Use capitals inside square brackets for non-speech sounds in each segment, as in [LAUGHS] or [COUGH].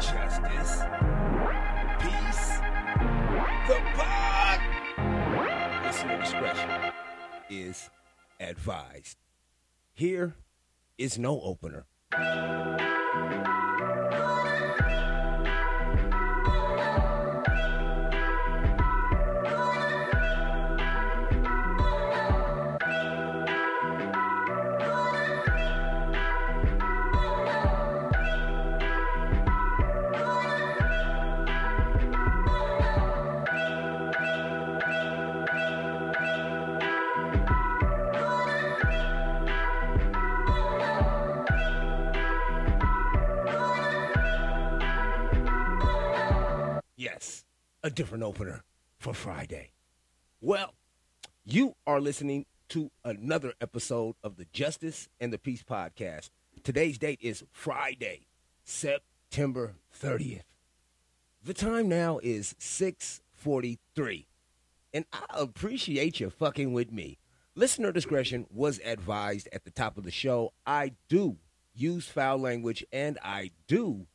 justice, peace, the pod. Listener discretion is advised. Here is no opener. Different opener for Friday. Well, you are listening to another episode of the Justice and the Peace podcast. Today's date is Friday, September 30th. The time now is 6:43. And I appreciate you fucking with me. Listener discretion was advised at the top of the show. I do use foul language and I do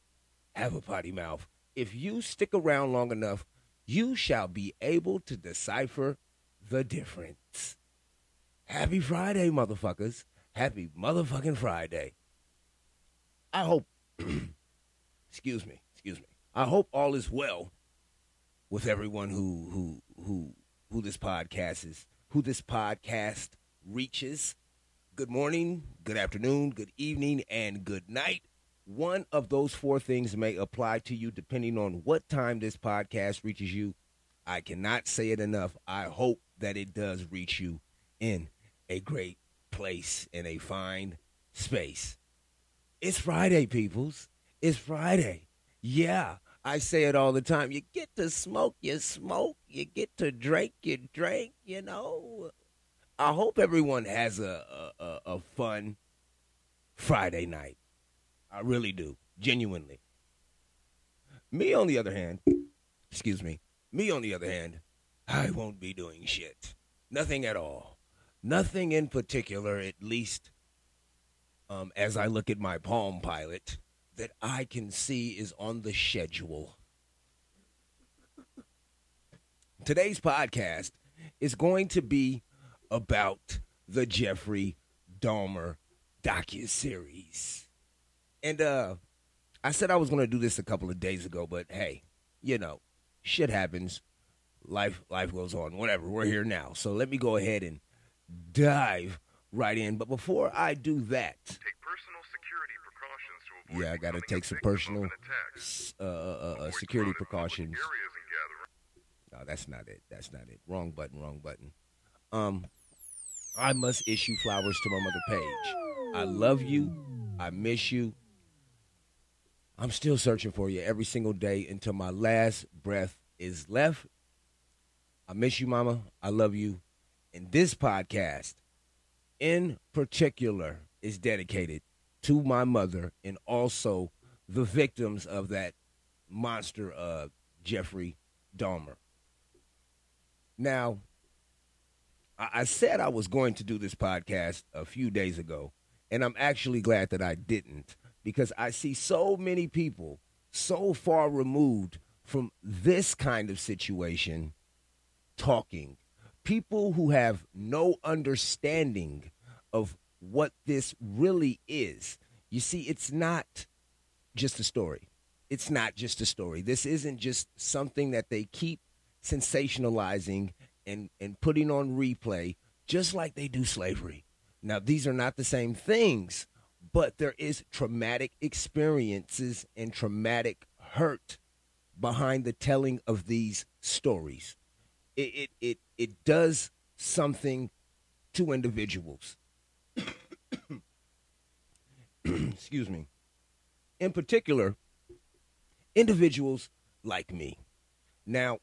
have a potty mouth. If you stick around long enough, you shall be able to decipher the difference. Happy Friday, motherfuckers. Happy motherfucking Friday. I hope, [CLEARS THROAT] excuse me, excuse me. I hope all is well with everyone who who who who this podcast is, who this podcast reaches. Good morning, good afternoon, good evening, and good night. One of those four things may apply to you depending on what time this podcast reaches you. I cannot say it enough. I hope that it does reach you in a great place, in a fine space. It's Friday, peoples. It's Friday. Yeah, I say it all the time. You get to smoke, you smoke. You get to drink, you drink, you know. I hope everyone has a, a, a, fun Friday night. I really do, genuinely. Me, on the other hand, excuse me, me, on the other hand, I won't be doing shit. Nothing at all. Nothing in particular, at least um, as I look at my Palm Pilot, that I can see is on the schedule. Today's podcast is going to be about the Jeffrey Dahmer docu-series. And uh I said I was going to do this a couple of days ago, but hey, you know, shit happens. Life life goes on. Whatever. We're here now. So let me go ahead and dive right in. But before I do that, Take personal security precautions to avoid yeah, I got to take some personal s- uh, uh, uh, security precautions. areas and gatherings. No, that's not it. That's not it. Wrong button. Wrong button. Um, I must issue flowers to my mother Paige. I love you. I miss you. I'm still searching for you every single day until my last breath is left. I miss you, Mama. I love you. And this podcast, in particular, is dedicated to my mother and also the victims of that monster, uh, Jeffrey Dahmer. Now, I I said I was going to do this podcast a few days ago, and I'm actually glad that I didn't because I see so many people so far removed from this kind of situation talking. People who have no understanding of what this really is. You see, it's not just a story. It's not just a story. This isn't just something that they keep sensationalizing and, and putting on replay, just like they do slavery. Now, these are not the same things, but there is traumatic experiences and traumatic hurt behind the telling of these stories. It, it, it, it does something to individuals. [COUGHS] Excuse me. In particular, individuals like me. Now,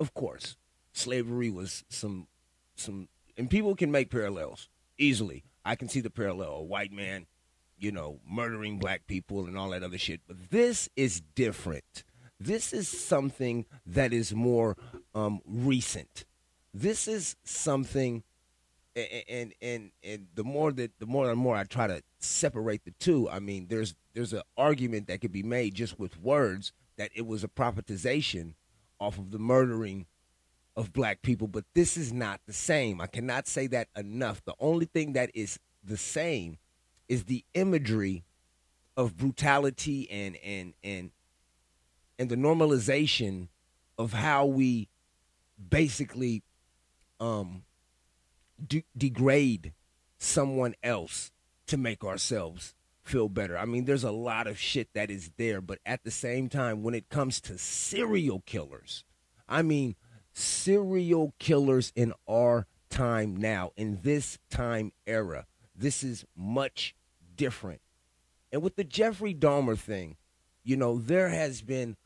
of course, slavery was some some and people can make parallels easily. I can see the parallel. A white man, you know, murdering black people and all that other shit. But this is different. This is something that is more um, recent. This is something and and and and the more that the more and more I try to separate the two, I mean, there's there's an argument that could be made just with words that it was a prophetization off of the murdering of black people, but this is not the same. I cannot say that enough. The only thing that is the same is the imagery of brutality and and and and the normalization of how we basically um de- degrade someone else to make ourselves feel better. I mean, there's a lot of shit that is there, but at the same time, when it comes to serial killers, I mean, serial killers in our time now, in this time era, this is much different. And with the Jeffrey Dahmer thing, you know, there has been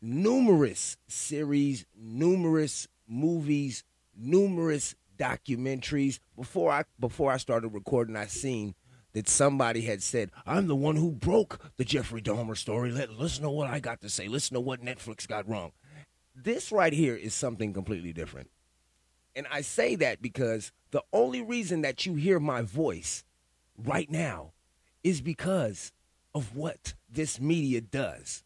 numerous series, numerous movies, numerous documentaries. Before I before I started recording, I seen that somebody had said, "I'm the one who broke the Jeffrey Dahmer story. Let listen to what I got to say. Listen to what Netflix got wrong." This right here is something completely different. And I say that because the only reason that you hear my voice right now is because of what this media does.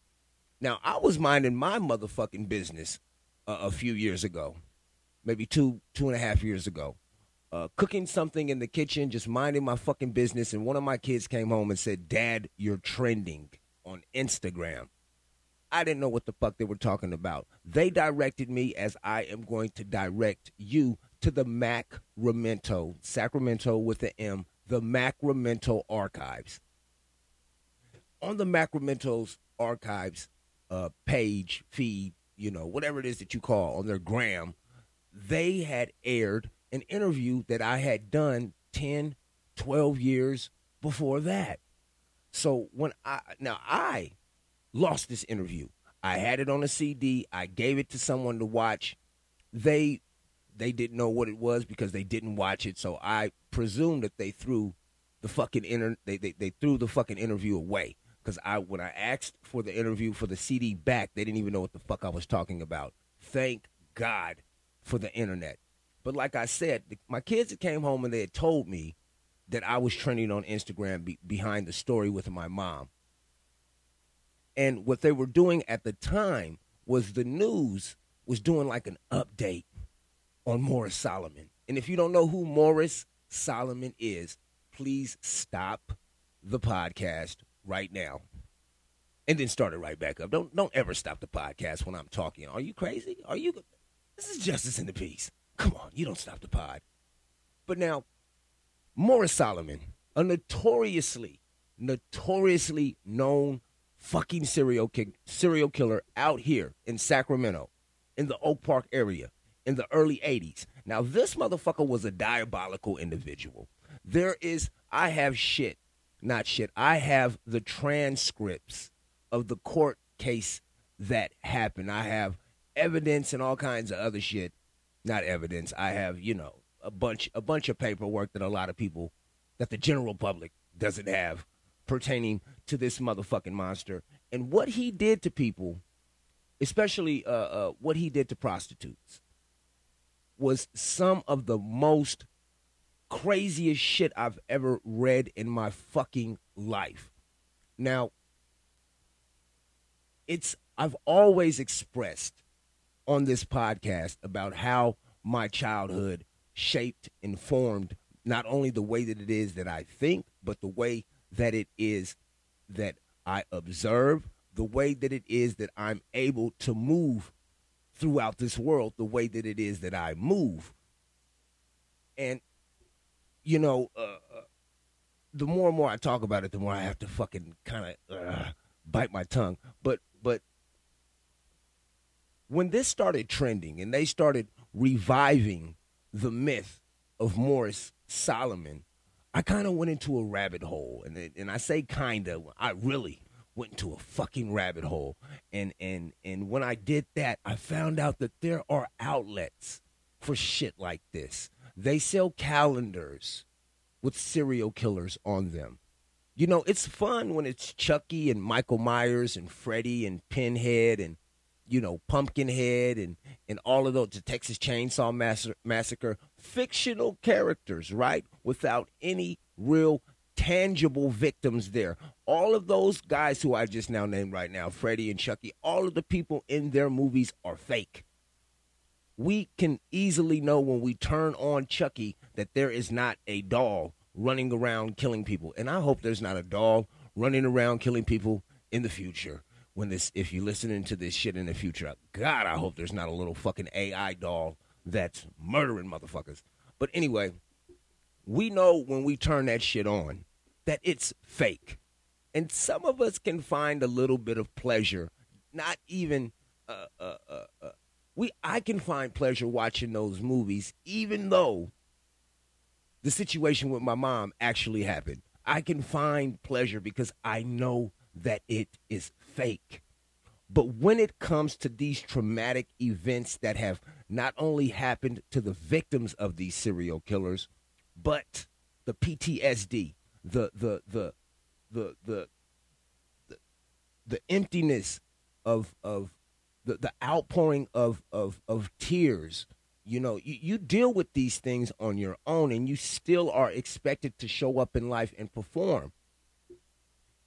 Now, I was minding my motherfucking business uh, a few years ago, maybe two, two and a half years ago, uh, cooking something in the kitchen, just minding my fucking business. And one of my kids came home and said, Dad, you're trending on Instagram. I didn't know what the fuck they were talking about. They directed me as I am going to direct you to the Macramento, Sacramento with an M, the Macramento Archives. On the Macramento's archives uh, page, feed, you know, whatever it is that you call on their gram, they had aired an interview that I had done 10, 12 years before that. So when I, now I lost this interview. I had it on a CD. I gave it to someone to watch. They they didn't know what it was because they didn't watch it. So I presume that they threw the fucking inter they, they, they threw the fucking interview away. Because I when I asked for the interview for the CD back, they didn't even know what the fuck I was talking about. Thank God for the internet. But like I said, the, my kids came home and they had told me that I was trending on Instagram be, behind the story with my mom. And what they were doing at the time was the news was doing like an update on Morris Solomon. And if you don't know who Morris Solomon is, please stop the podcast right now. And then start it right back up. Don't don't ever stop the podcast when I'm talking. Are you crazy? Are you This is justice in the peace. Come on, you don't stop the pod. But now Morris Solomon, a notoriously notoriously known fucking serial serial killer out here in Sacramento, in the Oak Park area, in the early '80s. Now this motherfucker was a diabolical individual. There is, I have shit, not shit. I have the transcripts of the court case that happened. I have evidence and all kinds of other shit. Not evidence. I have, you know, a bunch, a bunch of paperwork that a lot of people, that the general public doesn't have pertaining to this motherfucking monster and what he did to people, especially uh, uh, what he did to prostitutes, was some of the most craziest shit I've ever read in my fucking life. Now, it's I've always expressed on this podcast about how my childhood shaped and formed not only the way that it is that I think, but the way that it is that I observe, the way that it is that I'm able to move throughout this world, the way that it is that I move. And, you know, uh, uh, the more and more I talk about it, the more I have to fucking kind of uh, bite my tongue. But, but when this started trending and they started reviving the myth of Morris Solomon, I kind of went into a rabbit hole, and and I say kind of, I really went into a fucking rabbit hole, and and and when I did that, I found out that there are outlets for shit like this. They sell calendars with serial killers on them. You know, it's fun when it's Chucky and Michael Myers and Freddy and Pinhead and you know, Pumpkinhead and and all of those, the Texas Chainsaw Massacre, Massacre, fictional characters, right? Without any real tangible victims there. All of those guys who I just now named right now, Freddie and Chucky, all of the people in their movies are fake. We can easily know when we turn on Chucky that there is not a doll running around killing people. And I hope there's not a doll running around killing people in the future. When this, if you're listening to this shit in the future, God, I hope there's not a little fucking AI doll that's murdering motherfuckers. But anyway, we know when we turn that shit on that it's fake. And some of us can find a little bit of pleasure, not even uh, uh, uh, uh, we I can find pleasure watching those movies even though the situation with my mom actually happened. I can find pleasure because I know that it is fake. But when it comes to these traumatic events that have not only happened to the victims of these serial killers, but the PTSD, the the the the the the, the emptiness of of the, the outpouring of, of of tears. You know you, you deal with these things on your own and you still are expected to show up in life and perform.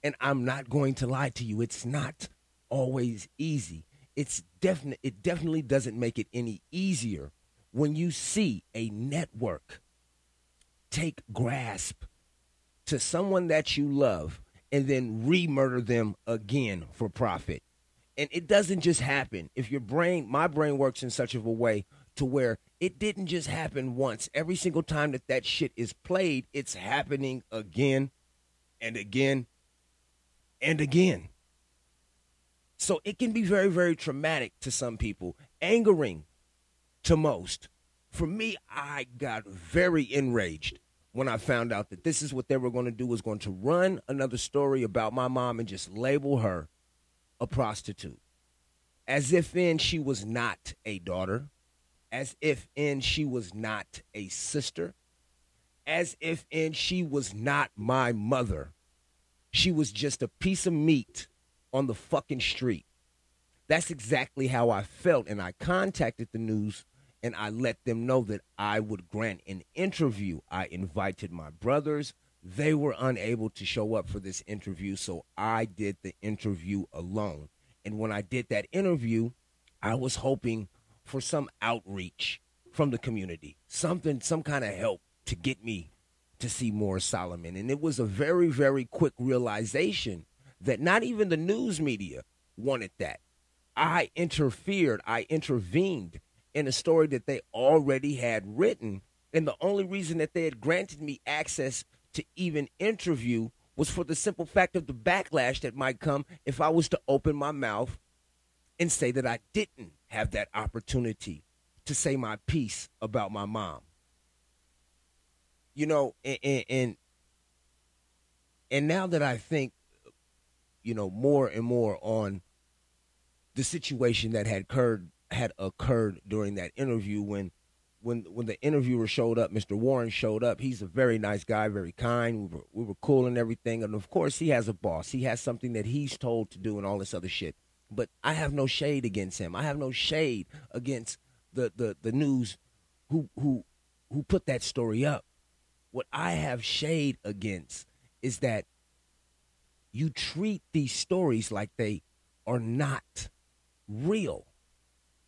And i'm not going to lie to you it's not always easy it's definite it definitely doesn't make it any easier when you see a network take grasp to someone that you love and then re-murder them again for profit. And it doesn't just happen. If your brain, my brain works in such of a way to where it didn't just happen once. Every single time that that shit is played, it's happening again and again and again. So it can be very, very traumatic to some people, angering to most. For me, I got very enraged when I found out that this is what they were going to do was going to run another story about my mom and just label her a prostitute. As if in she was not a daughter, as if in she was not a sister, as if in she was not my mother. She was just a piece of meat on the fucking street. That's exactly how I felt. And I contacted the news and I let them know that I would grant an interview. I invited my brothers. They were unable to show up for this interview, so I did the interview alone. And when I did that interview, I was hoping for some outreach from the community, something, some kind of help to get me to see Morris Solomon. And it was a very, very quick realization that not even the news media wanted that. I interfered, I intervened in a story that they already had written. And the only reason that they had granted me access to even interview was for the simple fact of the backlash that might come if I was to open my mouth and say that I didn't have that opportunity to say my piece about my mom. You know, and and and now that I think, you know, more and more on the situation that had occurred had occurred during that interview when when when the interviewer showed up, Mr. Warren showed up. He's a very nice guy, very kind. We were we were cool and everything. And of course, he has a boss. He has something that he's told to do and all this other shit. But I have no shade against him. I have no shade against the the the news who who who put that story up. What I have shade against is that you treat these stories like they are not real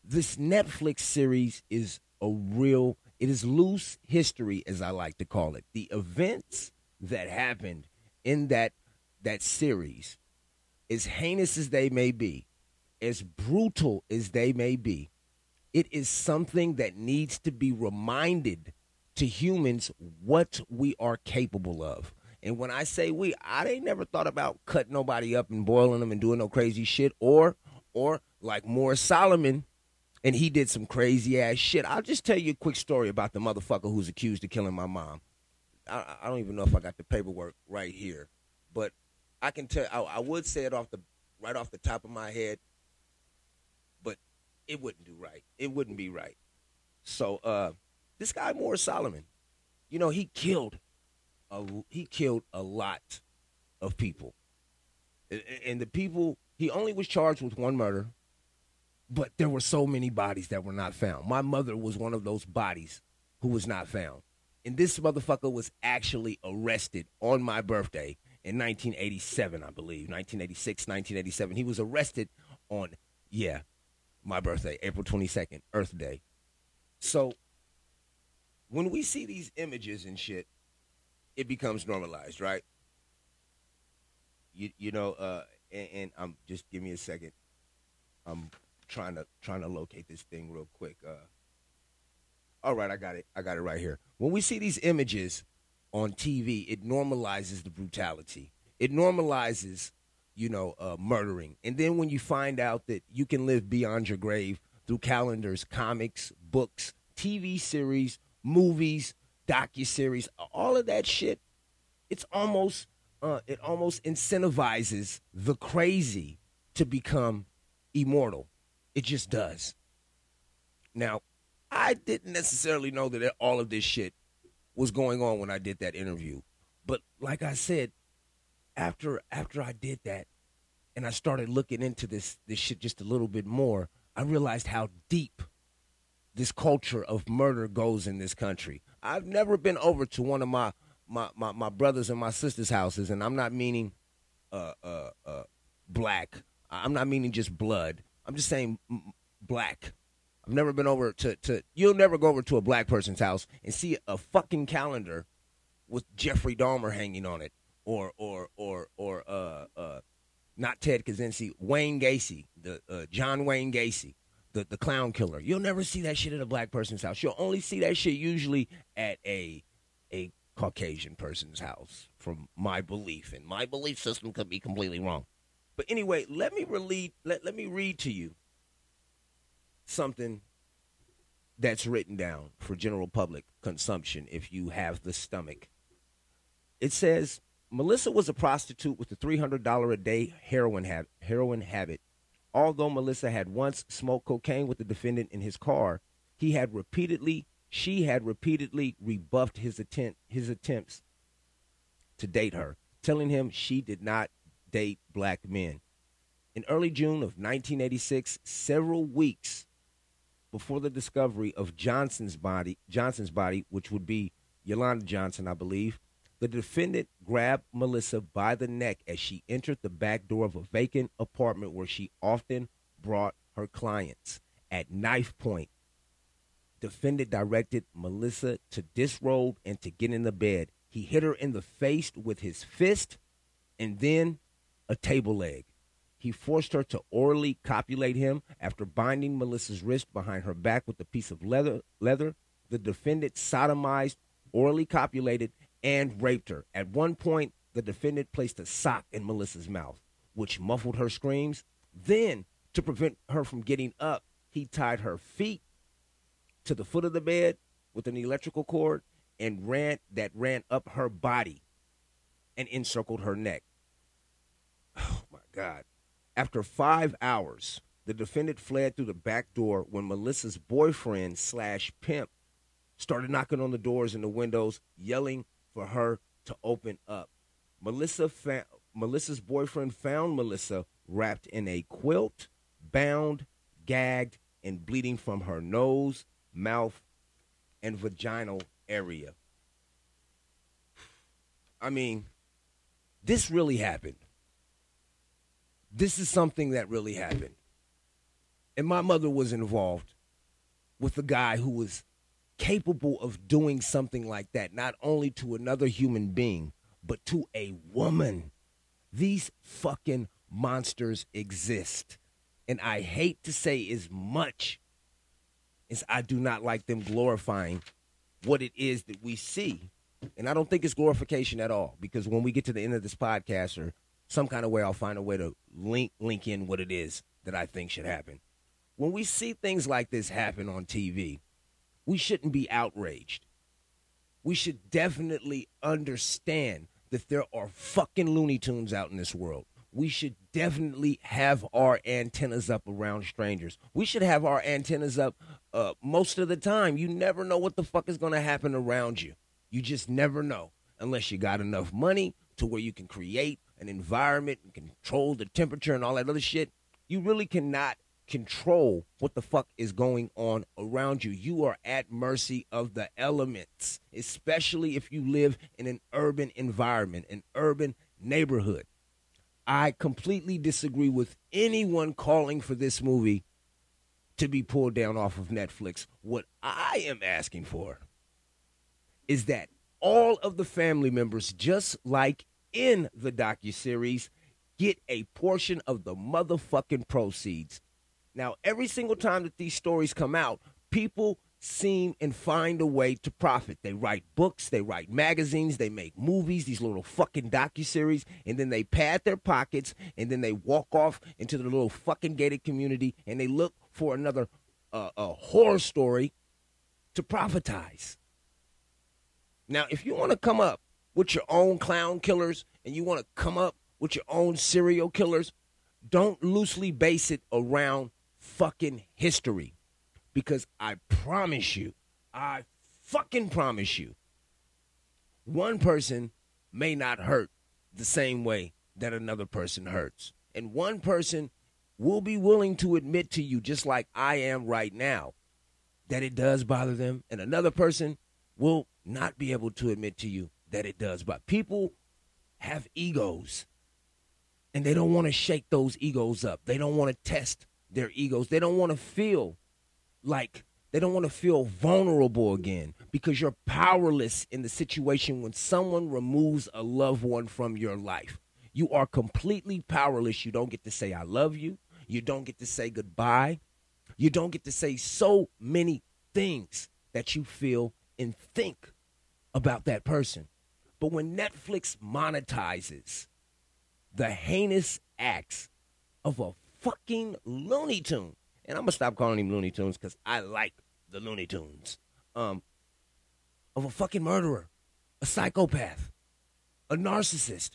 this Netflix series is a real, it is loose history, as I like to call it. The events that happened in that that series, as heinous as they may be, as brutal as they may be, it is something that needs to be reminded to humans what we are capable of. And when I say we, I ain't never thought about cutting nobody up and boiling them and doing no crazy shit, or or like Morris Solomon and he did some crazy ass shit. I'll just tell you a quick story about the motherfucker who's accused of killing my mom. I, I don't even know if I got the paperwork right here, but I can tell. I, I would say it off the right off the top of my head, but it wouldn't do right. It wouldn't be right. So uh, this guy Morris Solomon, you know, he killed a he killed a lot of people, and, and the people he only was charged with one murder but there were so many bodies that were not found. My mother was one of those bodies who was not found. And this motherfucker was actually arrested on my birthday in 1987, I believe. 1986, 1987. He was arrested on, yeah, my birthday, April 22nd, Earth Day. So when we see these images and shit, it becomes normalized, right? You you know, uh, and, and I'm just give me a second. I'm trying to trying to locate this thing real quick. Uh, all right, I got it. I got it right here. When we see these images on TV, it normalizes the brutality. It normalizes, you know, uh, murdering. And then when you find out that you can live beyond your grave through calendars, comics, books, TV series, movies, docu-series, all of that shit, it's almost uh, it almost incentivizes the crazy to become immortal. It just does. Now, I didn't necessarily know that all of this shit was going on when I did that interview. But like I said, after after I did that and I started looking into this this shit just a little bit more, I realized how deep this culture of murder goes in this country. I've never been over to one of my my, my, my brothers and my sisters' houses, and I'm not meaning uh, uh, uh, black. I'm not meaning just blood. I'm just saying black. I've never been over to, to you'll never go over to a black person's house and see a fucking calendar with Jeffrey Dahmer hanging on it or or or or uh uh not Ted Kaczynski, Wayne Gacy, the uh, John Wayne Gacy, the the clown killer. You'll never see that shit at a black person's house. You'll only see that shit usually at a a Caucasian person's house, from my belief. And my belief system could be completely wrong. But anyway, let me read let, let me read to you something that's written down for general public consumption if you have the stomach. It says Melissa was a prostitute with a $300 a day heroin, ha- heroin habit. Although Melissa had once smoked cocaine with the defendant in his car, he had repeatedly she had repeatedly rebuffed his attempt his attempts to date her, telling him she did not date black men. In early June of 1986, several weeks before the discovery of Johnson's body, Johnson's body, which would be Yolanda Johnson, I believe, the defendant grabbed Melissa by the neck as she entered the back door of a vacant apartment where she often brought her clients. At knife point, defendant directed Melissa to disrobe and to get in the bed. He hit her in the face with his fist and then a table leg. He forced her to orally copulate him after binding Melissa's wrist behind her back with a piece of leather. Leather. The defendant sodomized, orally copulated, and raped her. At one point, the defendant placed a sock in Melissa's mouth, which muffled her screams. Then, to prevent her from getting up, he tied her feet to the foot of the bed with an electrical cord and ran that ran up her body and encircled her neck. Oh my God. After five hours, the defendant fled through the back door when Melissa's boyfriend slash pimp started knocking on the doors and the windows, yelling for her to open up. Melissa Melissa's boyfriend found Melissa wrapped in a quilt, bound, gagged, and bleeding from her nose, mouth, and vaginal area. I mean, this really happened. This is something that really happened. And my mother was involved with the guy who was capable of doing something like that, not only to another human being, but to a woman. These fucking monsters exist. And I hate to say as much as I do not like them glorifying what it is that we see. And I don't think it's glorification at all because when we get to the end of this podcast or some kind of way, I'll find a way to link link in what it is that I think should happen. When we see things like this happen on TV, we shouldn't be outraged. We should definitely understand that there are fucking Looney Tunes out in this world. We should definitely have our antennas up around strangers. We should have our antennas up uh, most of the time. You never know what the fuck is going to happen around you. You just never know unless you got enough money to where you can create an environment and control the temperature and all that other shit. You really cannot control what the fuck is going on around you. You are at mercy of the elements, especially if you live in an urban environment, an urban neighborhood. I completely disagree with anyone calling for this movie to be pulled down off of Netflix. What I am asking for is that all of the family members, just like in the docuseries, get a portion of the motherfucking proceeds. Now, every single time that these stories come out, people seem and find a way to profit. They write books, they write magazines, they make movies, these little fucking docuseries, and then they pad their pockets, and then they walk off into the little fucking gated community, and they look for another uh, a horror story to profitize. Now, if you want to come up with your own clown killers and you want to come up with your own serial killers, don't loosely base it around fucking history. Because I promise you, I fucking promise you, one person may not hurt the same way that another person hurts. And one person will be willing to admit to you, just like I am right now, that it does bother them. And another person will not be able to admit to you that it does. But people have egos and they don't want to shake those egos up. They don't want to test their egos. They don't want to feel like they don't want to feel vulnerable again because you're powerless in the situation when someone removes a loved one from your life. You are completely powerless. You don't get to say, I love you. You don't get to say goodbye. You don't get to say so many things that you feel and think about that person. But when Netflix monetizes the heinous acts of a fucking Looney Tune, and I'm gonna stop calling him Looney Tunes because I like the Looney Tunes, um, of a fucking murderer, a psychopath, a narcissist.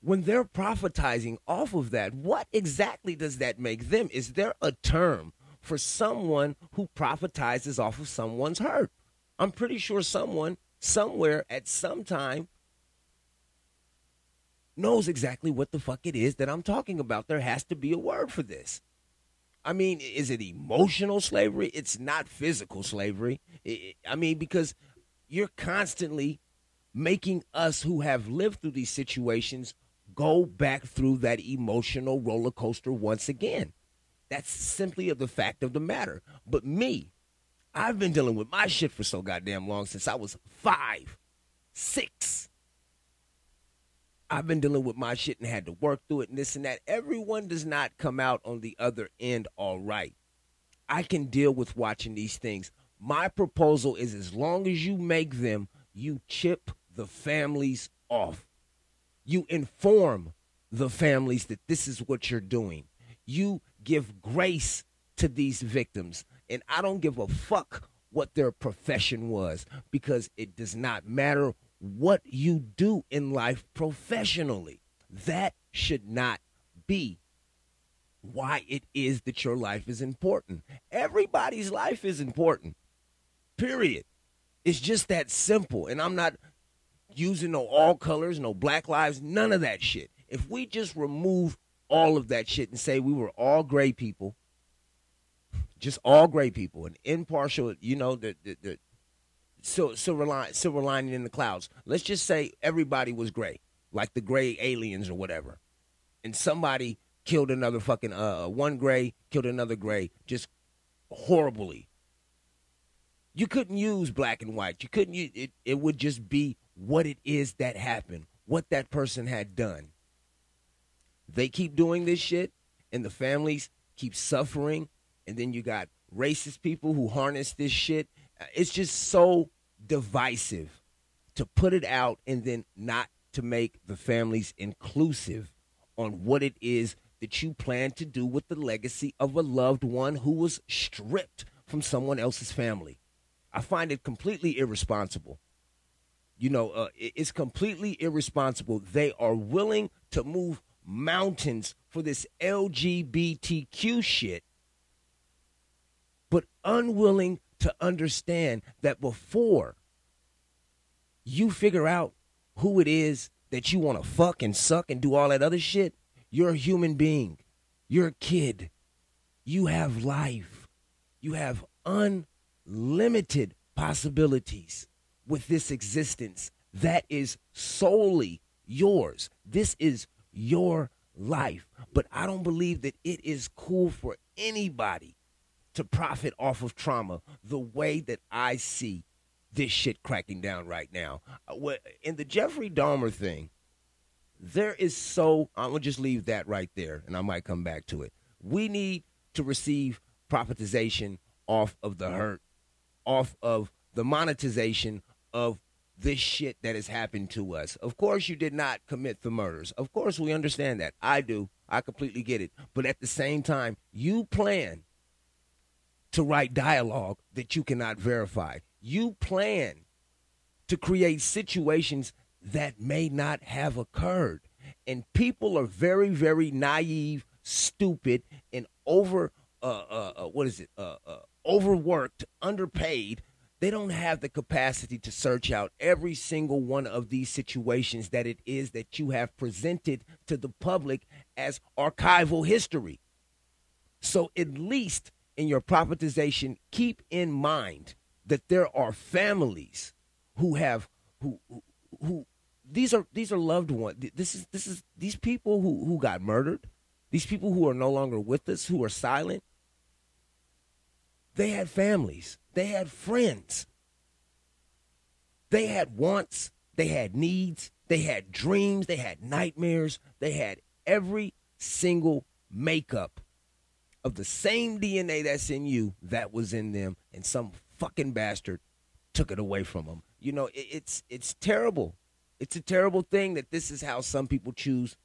When they're profitizing off of that, what exactly does that make them? Is there a term for someone who profitizes off of someone's hurt? I'm pretty sure someone somewhere at some time knows exactly what the fuck it is that I'm talking about. There has to be a word for this. I mean, is it emotional slavery? It's not physical slavery. I mean, because you're constantly making us who have lived through these situations go back through that emotional roller coaster once again. That's simply the fact of the matter. But me, I've been dealing with my shit for so goddamn long since I was five, six. I've been dealing with my shit and had to work through it and this and that. Everyone does not come out on the other end all right. I can deal with watching these things. My proposal is as long as you make them, you chip the families off. You inform the families that this is what you're doing. You give grace to these victims. And I don't give a fuck what their profession was because it does not matter what you do in life professionally. That should not be why it is that your life is important. Everybody's life is important. Period. It's just that simple. And I'm not using no all colors, no black lives, none of that shit. If we just remove all of that shit and say we were all gray people, just all gray people, and impartial, you know, the, the, the silver, line, silver lining in the clouds. Let's just say everybody was gray, like the gray aliens or whatever, and somebody killed another fucking uh, uh one gray killed another gray just horribly. You couldn't use black and white. You couldn't use it. It would just be what it is that happened, what that person had done. They keep doing this shit, and the families keep suffering, and then you got racist people who harness this shit. It's just so divisive to put it out and then not to make the families inclusive on what it is that you plan to do with the legacy of a loved one who was stripped from someone else's family. I find it completely irresponsible. You know, uh, it's completely irresponsible. They are willing to move mountains for this LGBTQ shit, but unwilling to understand that before you figure out who it is that you want to fuck and suck and do all that other shit, you're a human being. You're a kid. You have life. You have unlimited possibilities with this existence that is solely yours. This is your life. But I don't believe that it is cool for anybody to profit off of trauma the way that I see this shit cracking down right now. Uh, in the Jeffrey Dahmer thing, there is so, I'm going to just leave that right there and I might come back to it. We need to receive profitization off of the hurt, off of the monetization of this shit that has happened to us. Of course, you did not commit the murders. Of course, we understand that. I do. I completely get it. But at the same time, you plan to write dialogue that you cannot verify. You plan to create situations that may not have occurred. And people are very, very naive, stupid, and over, uh, uh, uh what is it, uh, uh, overworked, underpaid they don't have the capacity to search out every single one of these situations that it is that you have presented to the public as archival history. So, at least in your privatization, keep in mind that there are families who have who who, who these are these are loved ones. This is this is these people who who got murdered, these people who are no longer with us, who are silent. They had families. They had friends. They had wants. They had needs. They had dreams. They had nightmares. They had every single makeup of the same DNA that's in you that was in them, and some fucking bastard took it away from them. You know, it, it's it's terrible. It's a terrible thing that this is how some people choose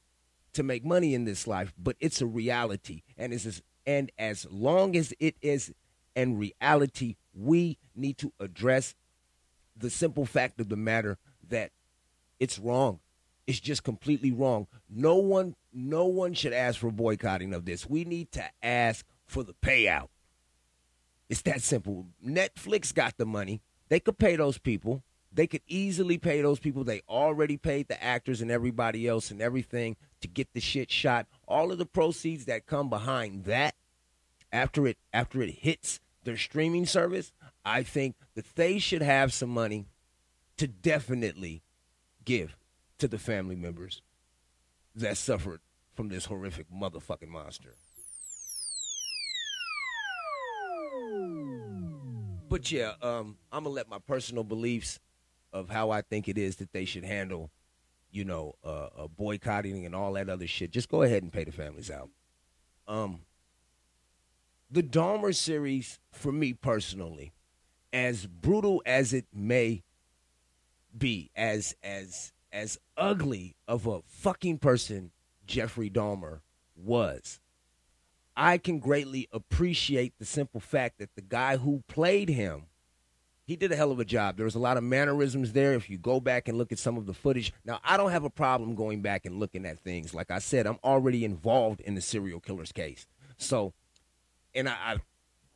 to make money in this life, but it's a reality, and it's and as long as it is and reality, we need to address the simple fact of the matter that it's wrong. It's just completely wrong. No one no one should ask for boycotting of this. We need to ask for the payout. It's that simple. Netflix got the money. They could pay those people. They could easily pay those people. They already paid the actors and everybody else and everything to get the shit shot. All of the proceeds that come behind that after it after it hits their streaming service, I think that they should have some money to definitely give to the family members that suffered from this horrific motherfucking monster. But yeah, um, I'm gonna let my personal beliefs of how I think it is that they should handle, you know, uh, uh, boycotting and all that other shit. Just go ahead and pay the families out. Um, the Dahmer series, for me personally, as brutal as it may be, as as as ugly of a fucking person Jeffrey Dahmer was, I can greatly appreciate the simple fact that the guy who played him, he did a hell of a job. There was a lot of mannerisms there. If you go back and look at some of the footage, now I don't have a problem going back and looking at things. Like I said, I'm already involved in the serial killer's case, so and I,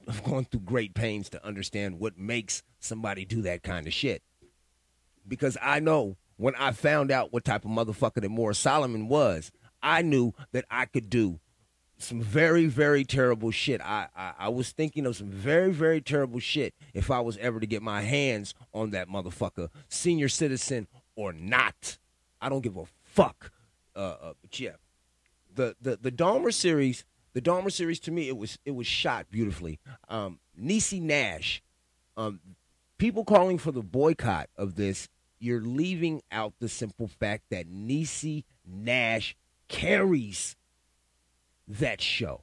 I've gone through great pains to understand what makes somebody do that kind of shit. Because I know when I found out what type of motherfucker that Morris Solomon was, I knew that I could do some very, very terrible shit. I, I, I was thinking of some very, very terrible shit if I was ever to get my hands on that motherfucker, senior citizen or not. I don't give a fuck. Uh, uh, but yeah, the the the Dahmer series the Dahmer series to me it was it was shot beautifully. Um, Niecy Nash, um, people calling for the boycott of this, you're leaving out the simple fact that Niecy Nash carries that show.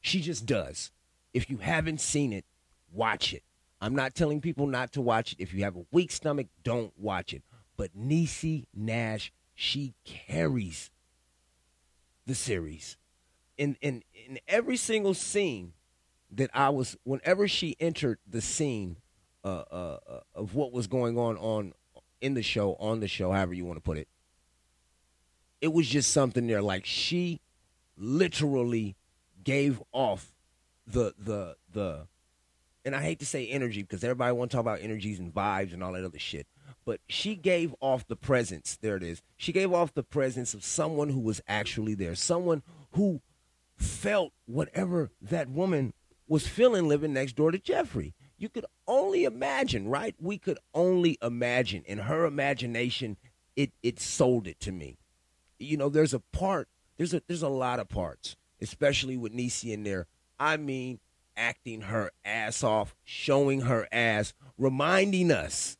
She just does. If you haven't seen it, watch it. I'm not telling people not to watch it. If you have a weak stomach, don't watch it. But Niecy Nash, she carries the series in in in every single scene that I was, whenever she entered the scene uh, uh, uh, of what was going on on in the show, on the show, however you want to put it, it was just something there. Like she literally gave off the the the, and I hate to say energy because everybody want to talk about energies and vibes and all that other shit. But she gave off the presence. There it is. She gave off the presence of someone who was actually there, someone who felt whatever that woman was feeling living next door to Jeffrey. You could only imagine, right? We could only imagine. In her imagination, it it sold it to me. You know, there's a part, there's a there's a lot of parts, especially with Niecy in there. I mean, acting her ass off, showing her ass, reminding us,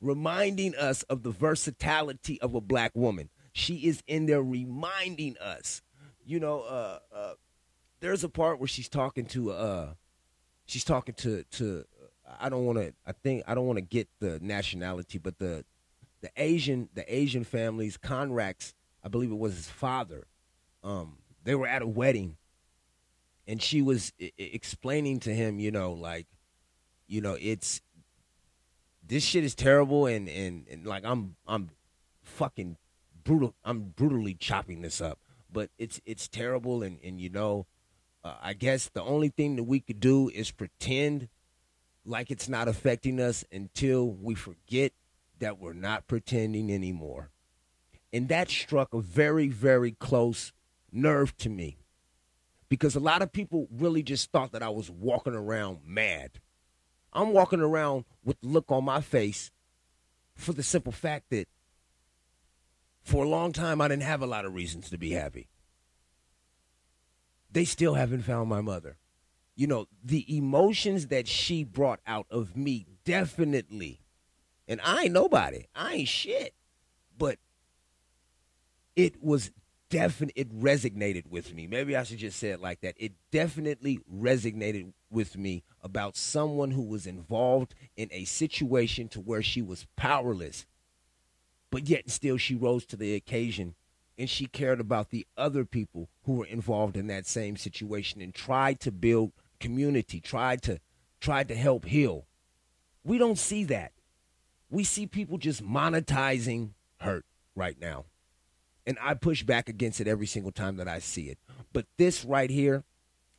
reminding us of the versatility of a black woman. She is in there reminding us. You know, uh, uh, there's a part where she's talking to uh, she's talking to to I don't want to I think I don't want to get the nationality, but the the Asian the Asian families Konerak's, I believe it was his father. Um, they were at a wedding, and she was I- explaining to him, you know, like, you know, it's this shit is terrible, and and and like I'm I'm fucking brutal. I'm brutally chopping this up, but it's it's terrible, and and you know, uh, I guess the only thing that we could do is pretend like it's not affecting us until we forget that we're not pretending anymore. And that struck a very, very close nerve to me because a lot of people really just thought that I was walking around mad. I'm walking around with the look on my face for the simple fact that for a long time I didn't have a lot of reasons to be happy. They still haven't found my mother you know, the emotions that she brought out of me definitely, and I ain't nobody, I ain't shit, but it was definite, it resonated with me. Maybe I should just say it like that. It definitely resonated with me about someone who was involved in a situation to where she was powerless, but yet still she rose to the occasion and she cared about the other people who were involved in that same situation and tried to build community, tried to tried to help heal. We don't see that. We see people just monetizing hurt right now. And I push back against it every single time that I see it. But this right here,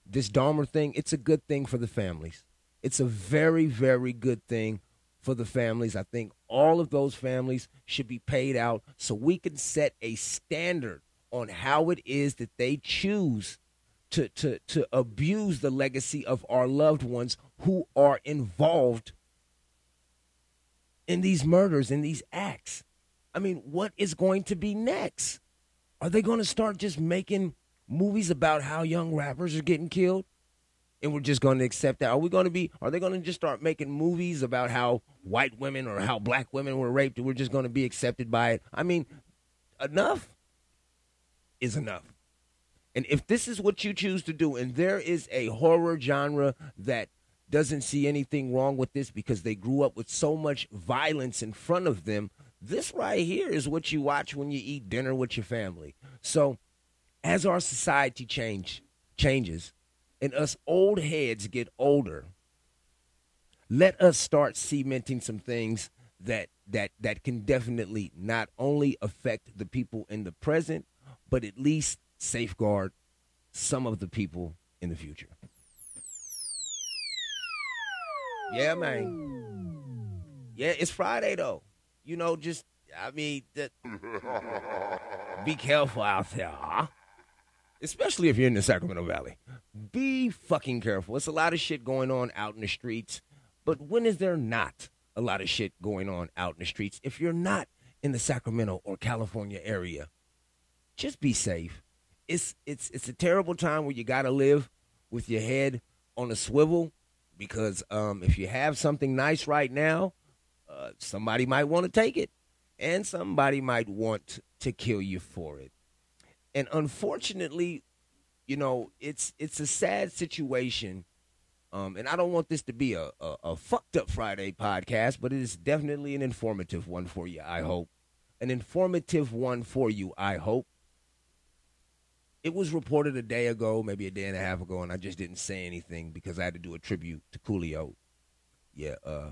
this Dahmer thing, it's a good thing for the families. It's a very, very good thing for the families. I think all of those families should be paid out so we can set a standard on how it is that they choose to, to, to abuse the legacy of our loved ones who are involved in these murders, in these acts. I mean, what is going to be next? Are they going to start just making movies about how young rappers are getting killed? And we're just going to accept that. Are we going to be, are they going to just start making movies about how white women or how black women were raped and we're just going to be accepted by it? I mean, enough is enough. And if this is what you choose to do, and there is a horror genre that doesn't see anything wrong with this because they grew up with so much violence in front of them, this right here is what you watch when you eat dinner with your family. So, as our society change changes and us old heads get older, let us start cementing some things that that that can definitely not only affect the people in the present, but at least safeguard some of the people in the future. Yeah, man. Yeah, it's Friday though. You know, just I mean, [LAUGHS] be careful out there, huh? Especially if you're in the Sacramento Valley. Be fucking careful. It's a lot of shit going on out in the streets. But when is there not a lot of shit going on out in the streets? If you're not in the Sacramento or California area, just be safe. It's it's it's a terrible time where you got to live with your head on a swivel because um, if you have something nice right now, uh, somebody might want to take it, and somebody might want to kill you for it. And unfortunately, you know, it's it's a sad situation. Um, and I don't want this to be a, a, a fucked up Friday podcast, but it is definitely an informative one for you, I hope. An informative one for you, I hope. It was reported a day ago, maybe a day and a half ago, and I just didn't say anything because I had to do a tribute to Coolio. Yeah, uh,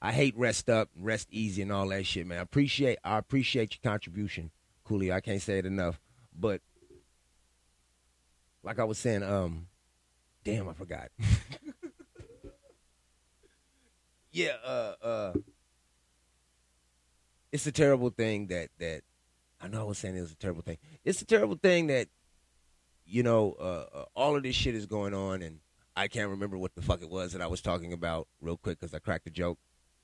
I hate rest up, rest easy, and all that shit, man. I appreciate I appreciate your contribution, Coolio. I can't say it enough. But like I was saying, um, damn, I forgot. [LAUGHS] yeah, uh, uh, it's a terrible thing that that I know I was saying it was a terrible thing. It's a terrible thing that you know, uh, uh, all of this shit is going on, and I can't remember what the fuck it was that I was talking about real quick because I cracked a joke,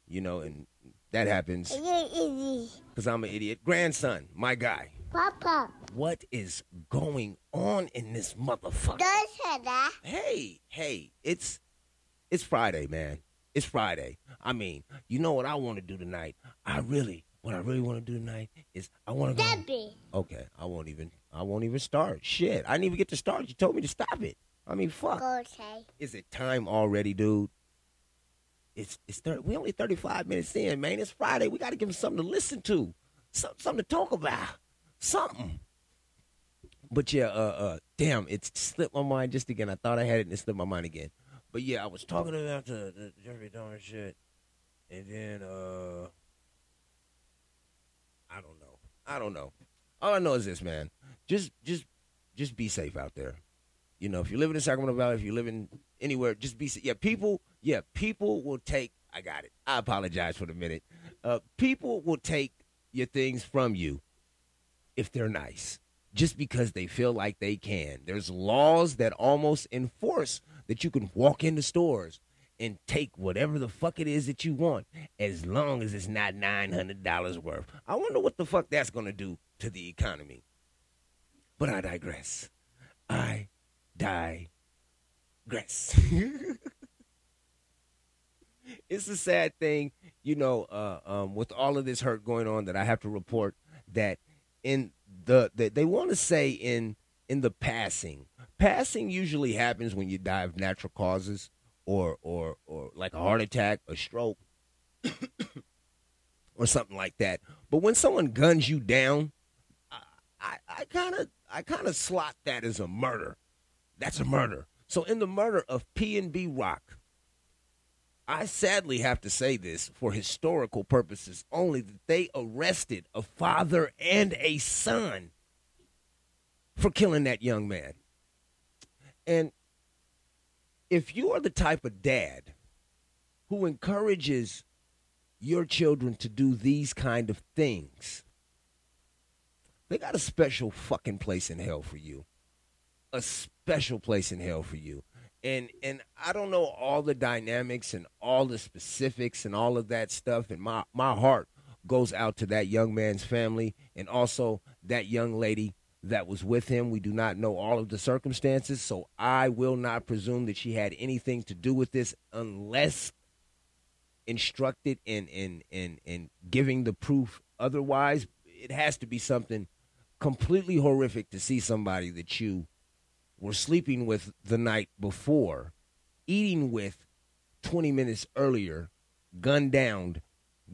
you know, and that happens because I'm an idiot. Grandson, my guy. Papa, What is going on in this motherfucker? don't say that. hey, hey, it's it's Friday, man. It's Friday. I mean, you know what I want to do tonight? I really, what I really want to do tonight is I want to go. Debbie, Okay, I won't even. I won't even start. Shit, I didn't even get to start. You told me to stop it. I mean, fuck. Okay. Is it time already, dude? It's it's thir- we only thirty five minutes in, man. It's Friday. We got to give them something to listen to, some, something to talk about, something. But yeah, uh, uh, damn, it slipped my mind just again. I thought I had it, and it slipped my mind again. But yeah, I was talking about the, the Jeffrey Dahmer shit, and then uh, I don't know. I don't know. All I know is this, man. Just, just, just be safe out there. You know, if you're living in Sacramento Valley, if you're living anywhere, just be. sa- Yeah, people. Yeah, people will take. I got it. I apologize for the minute. Uh, people will take your things from you if they're nice, just because they feel like they can. There's laws that almost enforce that you can walk into stores and take whatever the fuck it is that you want, as long as it's not nine hundred dollars worth. I wonder what the fuck that's gonna do to the economy. But I digress. I digress. [LAUGHS] it's a sad thing, you know, uh, um, with all of this hurt going on that I have to report that in the, the they want to say in in the passing. Passing usually happens when you die of natural causes or or or like a heart attack, a stroke, [COUGHS] or something like that. But when someone guns you down, I I kind of I kind of slot that as a murder. That's a murder. So in the murder of PnB Rock, I sadly have to say this for historical purposes only that they arrested a father and a son for killing that young man. And if you are the type of dad who encourages your children to do these kind of things, they got a special fucking place in hell for you. A special place in hell for you. And and I don't know all the dynamics and all the specifics and all of that stuff. And my, my heart goes out to that young man's family and also that young lady that was with him. We do not know all of the circumstances, so I will not presume that she had anything to do with this unless instructed in in in in giving the proof otherwise. It has to be something completely horrific to see somebody that you were sleeping with the night before, eating with 20 minutes earlier, gunned down,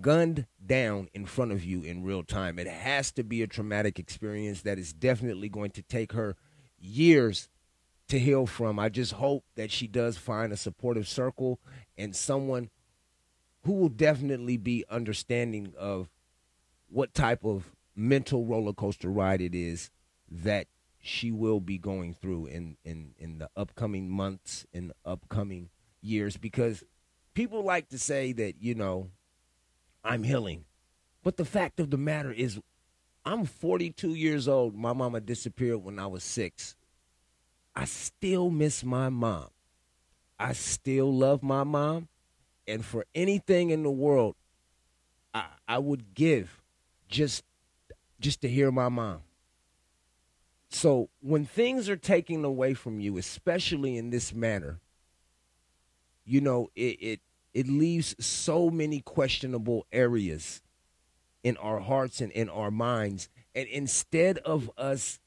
gunned down in front of you in real time. It has to be a traumatic experience that is definitely going to take her years to heal from. I just hope that she does find a supportive circle and someone who will definitely be understanding of what type of mental roller coaster ride it is that she will be going through in in in the upcoming months the upcoming years because people like to say that you know I'm healing. But the fact of the matter is I'm 42 years old. My mama disappeared when I was 6 I still miss my mom. I still love my mom. And for anything in the world I I would give just just to hear my mom so when things are taken away from you, especially in this manner, you know, it it, it leaves so many questionable areas in our hearts and in our minds. And instead of us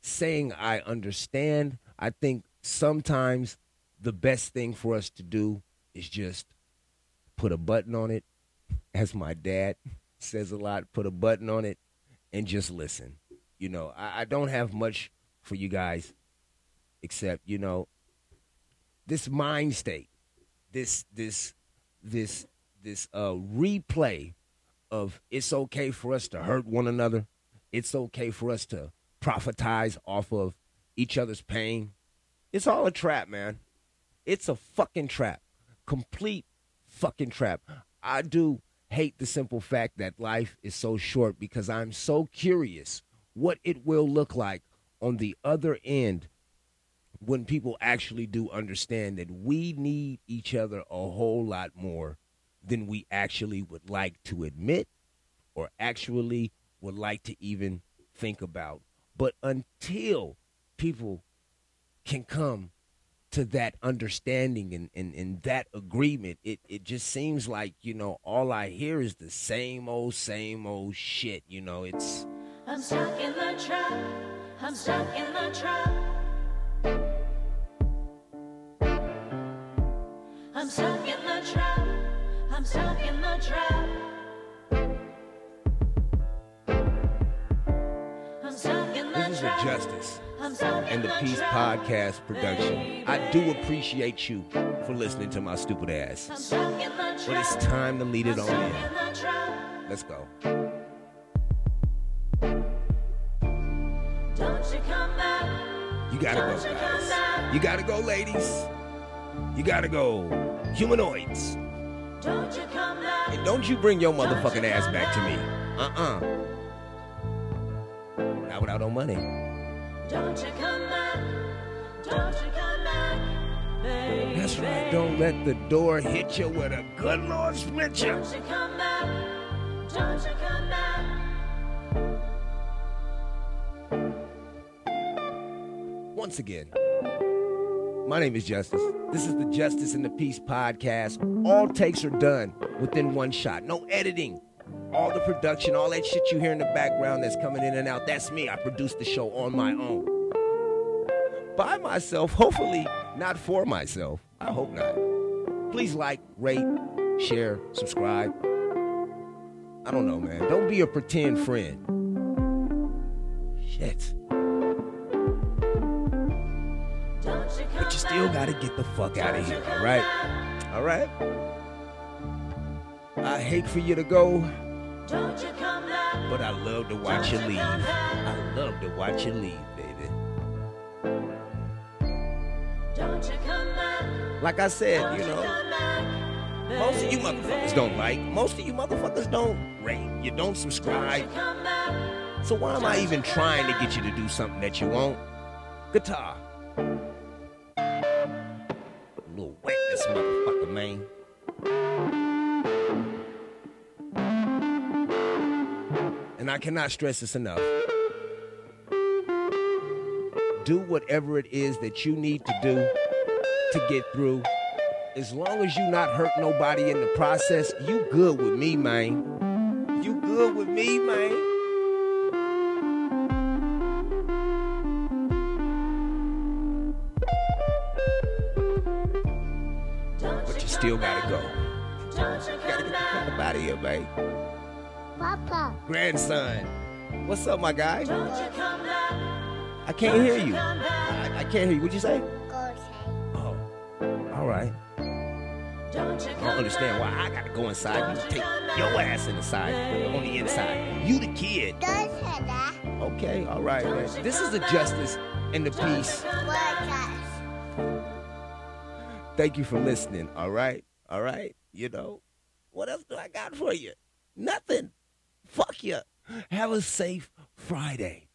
saying I understand, I think sometimes the best thing for us to do is just put a button on it, as my dad says a lot, put a button on it and just listen you know I, I don't have much for you guys except you know this mind state this this this this uh replay of it's okay for us to hurt one another. It's okay for us to profitize off of each other's pain. It's all a trap man. It's a fucking trap. Complete fucking trap. I do hate the simple fact that life is so short because i'm so curious what it will look like on the other end when people actually do understand that we need each other a whole lot more than we actually would like to admit or actually would like to even think about. But until people can come to that understanding and, and, and that agreement, it, it just seems like, you know, all I hear is the same old, same old shit. You know, it's. I'm stuck in the trap. I'm stuck in the trap. I'm stuck in the trap. I'm stuck in the trap. I'm stuck in the This is a. Justice I'm stuck in and the Peace. Podcast production. I do appreciate you for listening to my stupid ass. I'm stuck in the But it's time to lead it on in. in the trap. Let's go. Don't you come back. You gotta go, guys. You gotta go, ladies. You gotta go. Humanoids. Don't you come back. And don't you bring your motherfucking ass back to me. Uh-uh. Not without no money. Don't you come back. Don't you come back. Baby. That's right. Don't let the door hit you with a good Lord split you. Don't you come back. Don't you come back. Once again, my name is Justice. This is the Justice and the Peace podcast. All takes are done within one shot. No editing. All the production, all that shit you hear in the background that's coming in and out, that's me. I produce the show on my own. By myself, hopefully not for myself. I hope not. Please like, rate, share, subscribe. I don't know, man. Don't be a pretend friend. Shit. You come But you still gotta get the fuck out of here, all right? All right? I hate for you to go, Don't you come back. but I love to watch you leave. I love to watch you leave, baby. Don't you come. Like I said, you know, most of you motherfuckers don't like. Most of you motherfuckers don't rate. You don't subscribe. you come back. So why am I even trying to get you to do something that you won't? Guitar. Motherfucker, man. And I cannot stress this enough. Do whatever it is that you need to do to get through. As long as you not hurt nobody in the process, you good with me, man. You good with me, still gotta go. Don't you Gotta get the fuck out of here, babe. Papa, Grandson. What's up, my guy? Don't you come back. I can't hear you. I, I can't hear you. What'd you say? go. Oh. All right. Don't you I don't understand why I gotta go inside. You take your ass inside the on the inside. You the kid. Don't say that. Okay, all right, man. This is the justice and the peace. Thank you for listening. All right, all right. You know, what else do I got for you? Nothing. Fuck you. Have a safe Friday,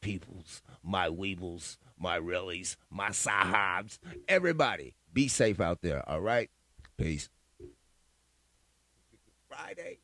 peoples, my weebles, my reallys, my sahibs, everybody. Be safe out there. All right. Peace. Friday.